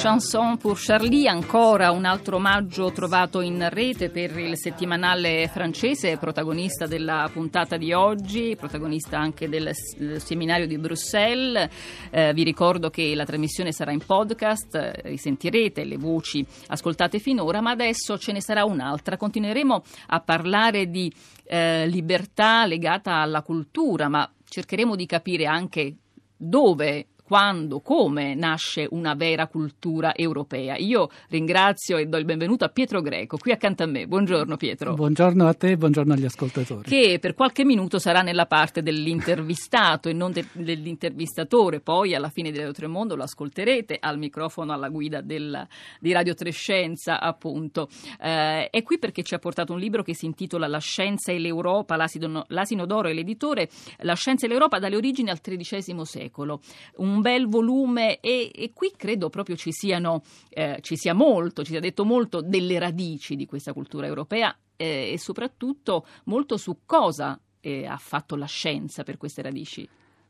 Chanson pour Charlie, ancora un altro omaggio trovato in rete per il settimanale francese, protagonista della puntata di oggi, protagonista anche del seminario di Bruxelles. Eh, vi ricordo che la trasmissione sarà in podcast, risentirete le voci ascoltate finora, ma adesso ce ne sarà un'altra. Continueremo a parlare di eh, libertà legata alla cultura, ma cercheremo di capire anche dove quando, come nasce una vera cultura europea. Io ringrazio e do il benvenuto a Pietro Greco, qui accanto a me. Buongiorno Pietro. Buongiorno a te e buongiorno agli ascoltatori. Che per qualche minuto sarà nella parte dell'intervistato e non de- dell'intervistatore, poi alla fine di Radio Tremondo lo ascolterete al microfono alla guida del, di Radio Trescenza, appunto. Eh, è qui perché ci ha portato un libro che si intitola La scienza e l'Europa, l'asino, l'asino d'oro e l'editore, La scienza e l'Europa dalle origini al XIII secolo. Un un bel volume e, e qui credo proprio ci, siano, eh, ci sia molto, ci sia detto molto delle radici di questa cultura europea eh, e soprattutto molto su cosa eh, ha fatto la scienza per queste radici.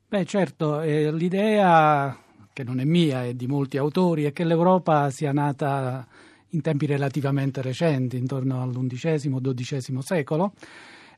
Beh certo, eh, l'idea che non è mia e di molti autori è che l'Europa sia nata in tempi relativamente recenti, intorno all'undicesimo-dodicesimo secolo,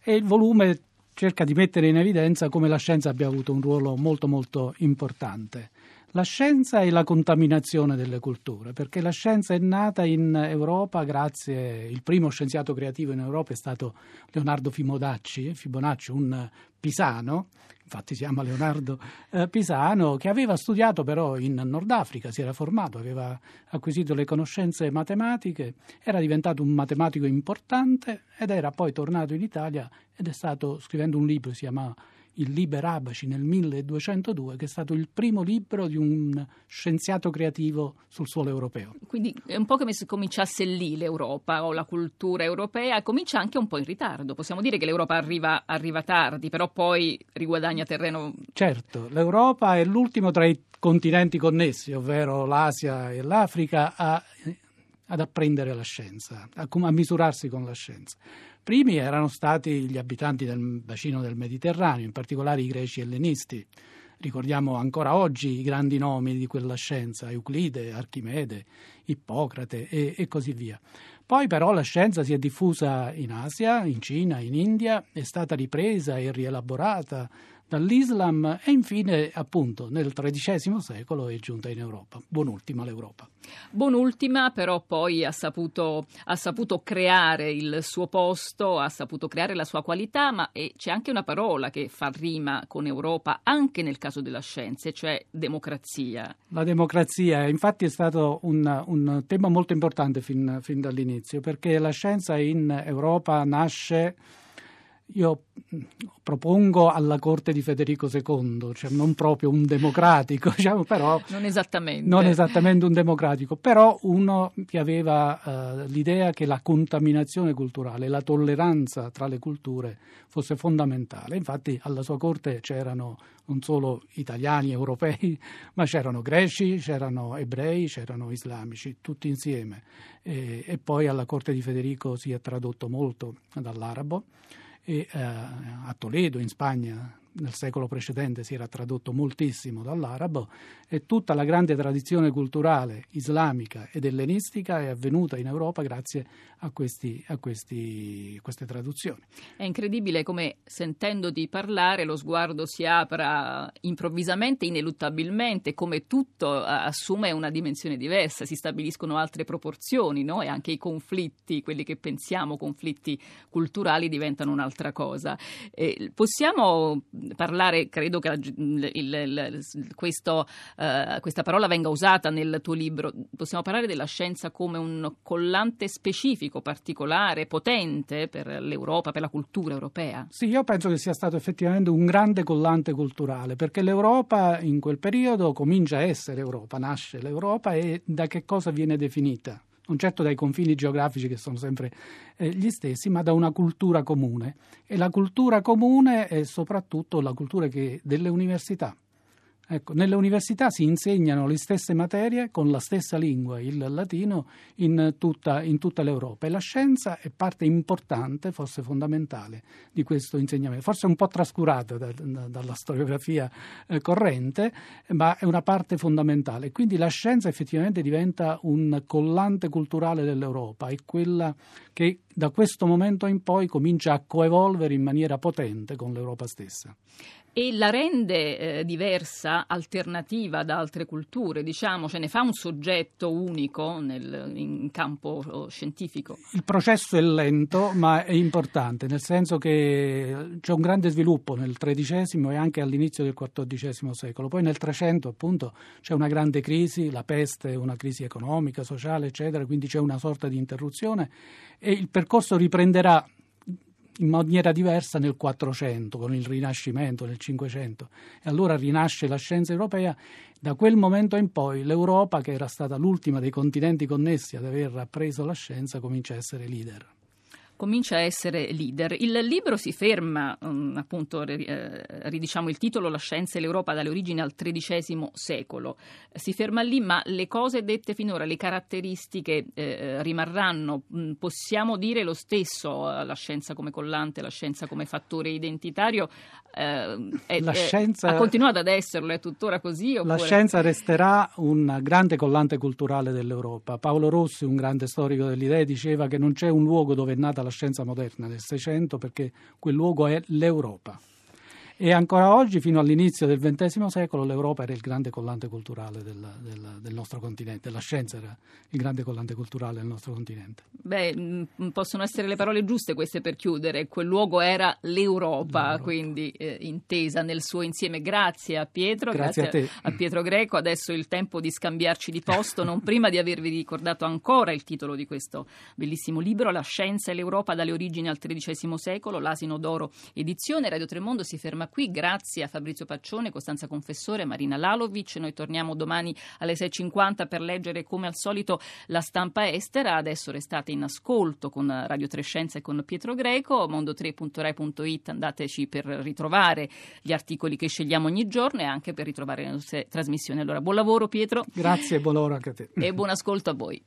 e il volume cerca di mettere in evidenza come la scienza abbia avuto un ruolo molto molto importante. La scienza e la contaminazione delle culture, perché la scienza è nata in Europa grazie, il primo scienziato creativo in Europa è stato Leonardo Fibonacci, Fibonacci un pisano, infatti si chiama Leonardo eh, Pisano, che aveva studiato però in Nord Africa, si era formato, aveva acquisito le conoscenze matematiche, era diventato un matematico importante ed era poi tornato in Italia ed è stato scrivendo un libro, si chiama il Liber Abaci nel 1202, che è stato il primo libro di un scienziato creativo sul suolo europeo. Quindi è un po' come se cominciasse lì l'Europa o la cultura europea, comincia anche un po' in ritardo. Possiamo dire che l'Europa arriva, arriva tardi, però poi riguadagna terreno. Certo, l'Europa è l'ultimo tra i continenti connessi, ovvero l'Asia e l'Africa, a, ad apprendere la scienza, a, a misurarsi con la scienza. Primi erano stati gli abitanti del bacino del Mediterraneo, in particolare i greci ellenisti. Ricordiamo ancora oggi i grandi nomi di quella scienza, Euclide, Archimede, Ippocrate e, e così via. Poi però la scienza si è diffusa in Asia, in Cina, in India, è stata ripresa e rielaborata dall'Islam e infine appunto nel XIII secolo è giunta in Europa, buon'ultima l'Europa. Buon'ultima però poi ha saputo, ha saputo creare il suo posto, ha saputo creare la sua qualità, ma c'è anche una parola che fa rima con Europa anche nel caso della scienza, cioè democrazia. La democrazia infatti è stato un, un tema molto importante fin, fin dall'inizio perché la scienza in Europa nasce io mm, propongo alla corte di Federico II, cioè non proprio un democratico, diciamo, però, non, esattamente. non esattamente un democratico, però uno che aveva uh, l'idea che la contaminazione culturale, la tolleranza tra le culture fosse fondamentale. Infatti alla sua corte c'erano non solo italiani, europei, ma c'erano greci, c'erano ebrei, c'erano islamici, tutti insieme. E, e poi alla corte di Federico si è tradotto molto dall'arabo e eh, a Toledo in Spagna nel secolo precedente si era tradotto moltissimo dall'arabo e tutta la grande tradizione culturale islamica ed ellenistica è avvenuta in Europa grazie a, questi, a questi, queste traduzioni. È incredibile come sentendoti parlare lo sguardo si apra improvvisamente, ineluttabilmente, come tutto assume una dimensione diversa, si stabiliscono altre proporzioni no? e anche i conflitti, quelli che pensiamo conflitti culturali diventano un'altra cosa. E possiamo parlare, credo che il, il, il, questo, uh, questa parola venga usata nel tuo libro, possiamo parlare della scienza come un collante specifico, particolare, potente per l'Europa, per la cultura europea? Sì, io penso che sia stato effettivamente un grande collante culturale, perché l'Europa in quel periodo comincia a essere Europa, nasce l'Europa e da che cosa viene definita? Non certo dai confini geografici che sono sempre eh, gli stessi, ma da una cultura comune. E la cultura comune è soprattutto la cultura che, delle università. Ecco, nelle università si insegnano le stesse materie con la stessa lingua, il latino, in tutta, in tutta l'Europa e la scienza è parte importante, forse fondamentale, di questo insegnamento, forse un po' trascurata da, da, dalla storiografia eh, corrente, ma è una parte fondamentale. Quindi la scienza effettivamente diventa un collante culturale dell'Europa, è quella che da questo momento in poi comincia a coevolvere in maniera potente con l'Europa stessa. E la rende eh, diversa, alternativa da altre culture, diciamo, ce ne fa un soggetto unico nel, in campo oh, scientifico. Il processo è lento ma è importante, nel senso che c'è un grande sviluppo nel XIII e anche all'inizio del XIV secolo, poi nel Trecento appunto c'è una grande crisi, la peste, una crisi economica, sociale, eccetera, quindi c'è una sorta di interruzione e il percorso riprenderà in maniera diversa nel 400, con il Rinascimento, nel 500. E allora rinasce la scienza europea. Da quel momento in poi l'Europa, che era stata l'ultima dei continenti connessi ad aver appreso la scienza, comincia a essere leader comincia a essere leader. Il libro si ferma, um, appunto, eh, ridiciamo il titolo, La scienza e l'Europa dalle origini al XIII secolo. Si ferma lì, ma le cose dette finora, le caratteristiche eh, rimarranno. Mm, possiamo dire lo stesso, la scienza come collante, la scienza come fattore identitario. Eh, è, la scienza, ha continuato ad esserlo, è tuttora così? Oppure... La scienza resterà un grande collante culturale dell'Europa. Paolo Rossi, un grande storico dell'idea, diceva che non c'è un luogo dove è nata la della scienza moderna del Seicento perché quel luogo è l'Europa. E ancora oggi, fino all'inizio del XX secolo, l'Europa era il grande collante culturale del, del, del, nostro continente, la scienza era il grande collante culturale del nostro continente. Beh, mm, possono essere le parole giuste queste per chiudere. Quel luogo era l'Europa, l'Europa. quindi eh, intesa nel suo insieme. Grazie a Pietro, grazie, grazie a, a, Pietro Greco. Adesso è il tempo di scambiarci di posto, non prima di avervi ricordato ancora il titolo di questo bellissimo libro, La scienza e l'Europa dalle origini al XIII secolo, l'Asino d'Oro edizione. Radio Tremondo si ferma qui. Grazie a Fabrizio Paccione, Costanza Confessore, Marina Lalovic. Noi torniamo domani alle 6.50 per leggere come al solito la stampa estera. Adesso restate in ascolto con Radio Trescenza e con Pietro Greco. Mondo3.rai.it andateci per ritrovare gli articoli che scegliamo ogni giorno e anche per ritrovare le nostre trasmissioni. Allora, buon lavoro Pietro. Grazie e buon lavoro anche a te. E buon ascolto a voi.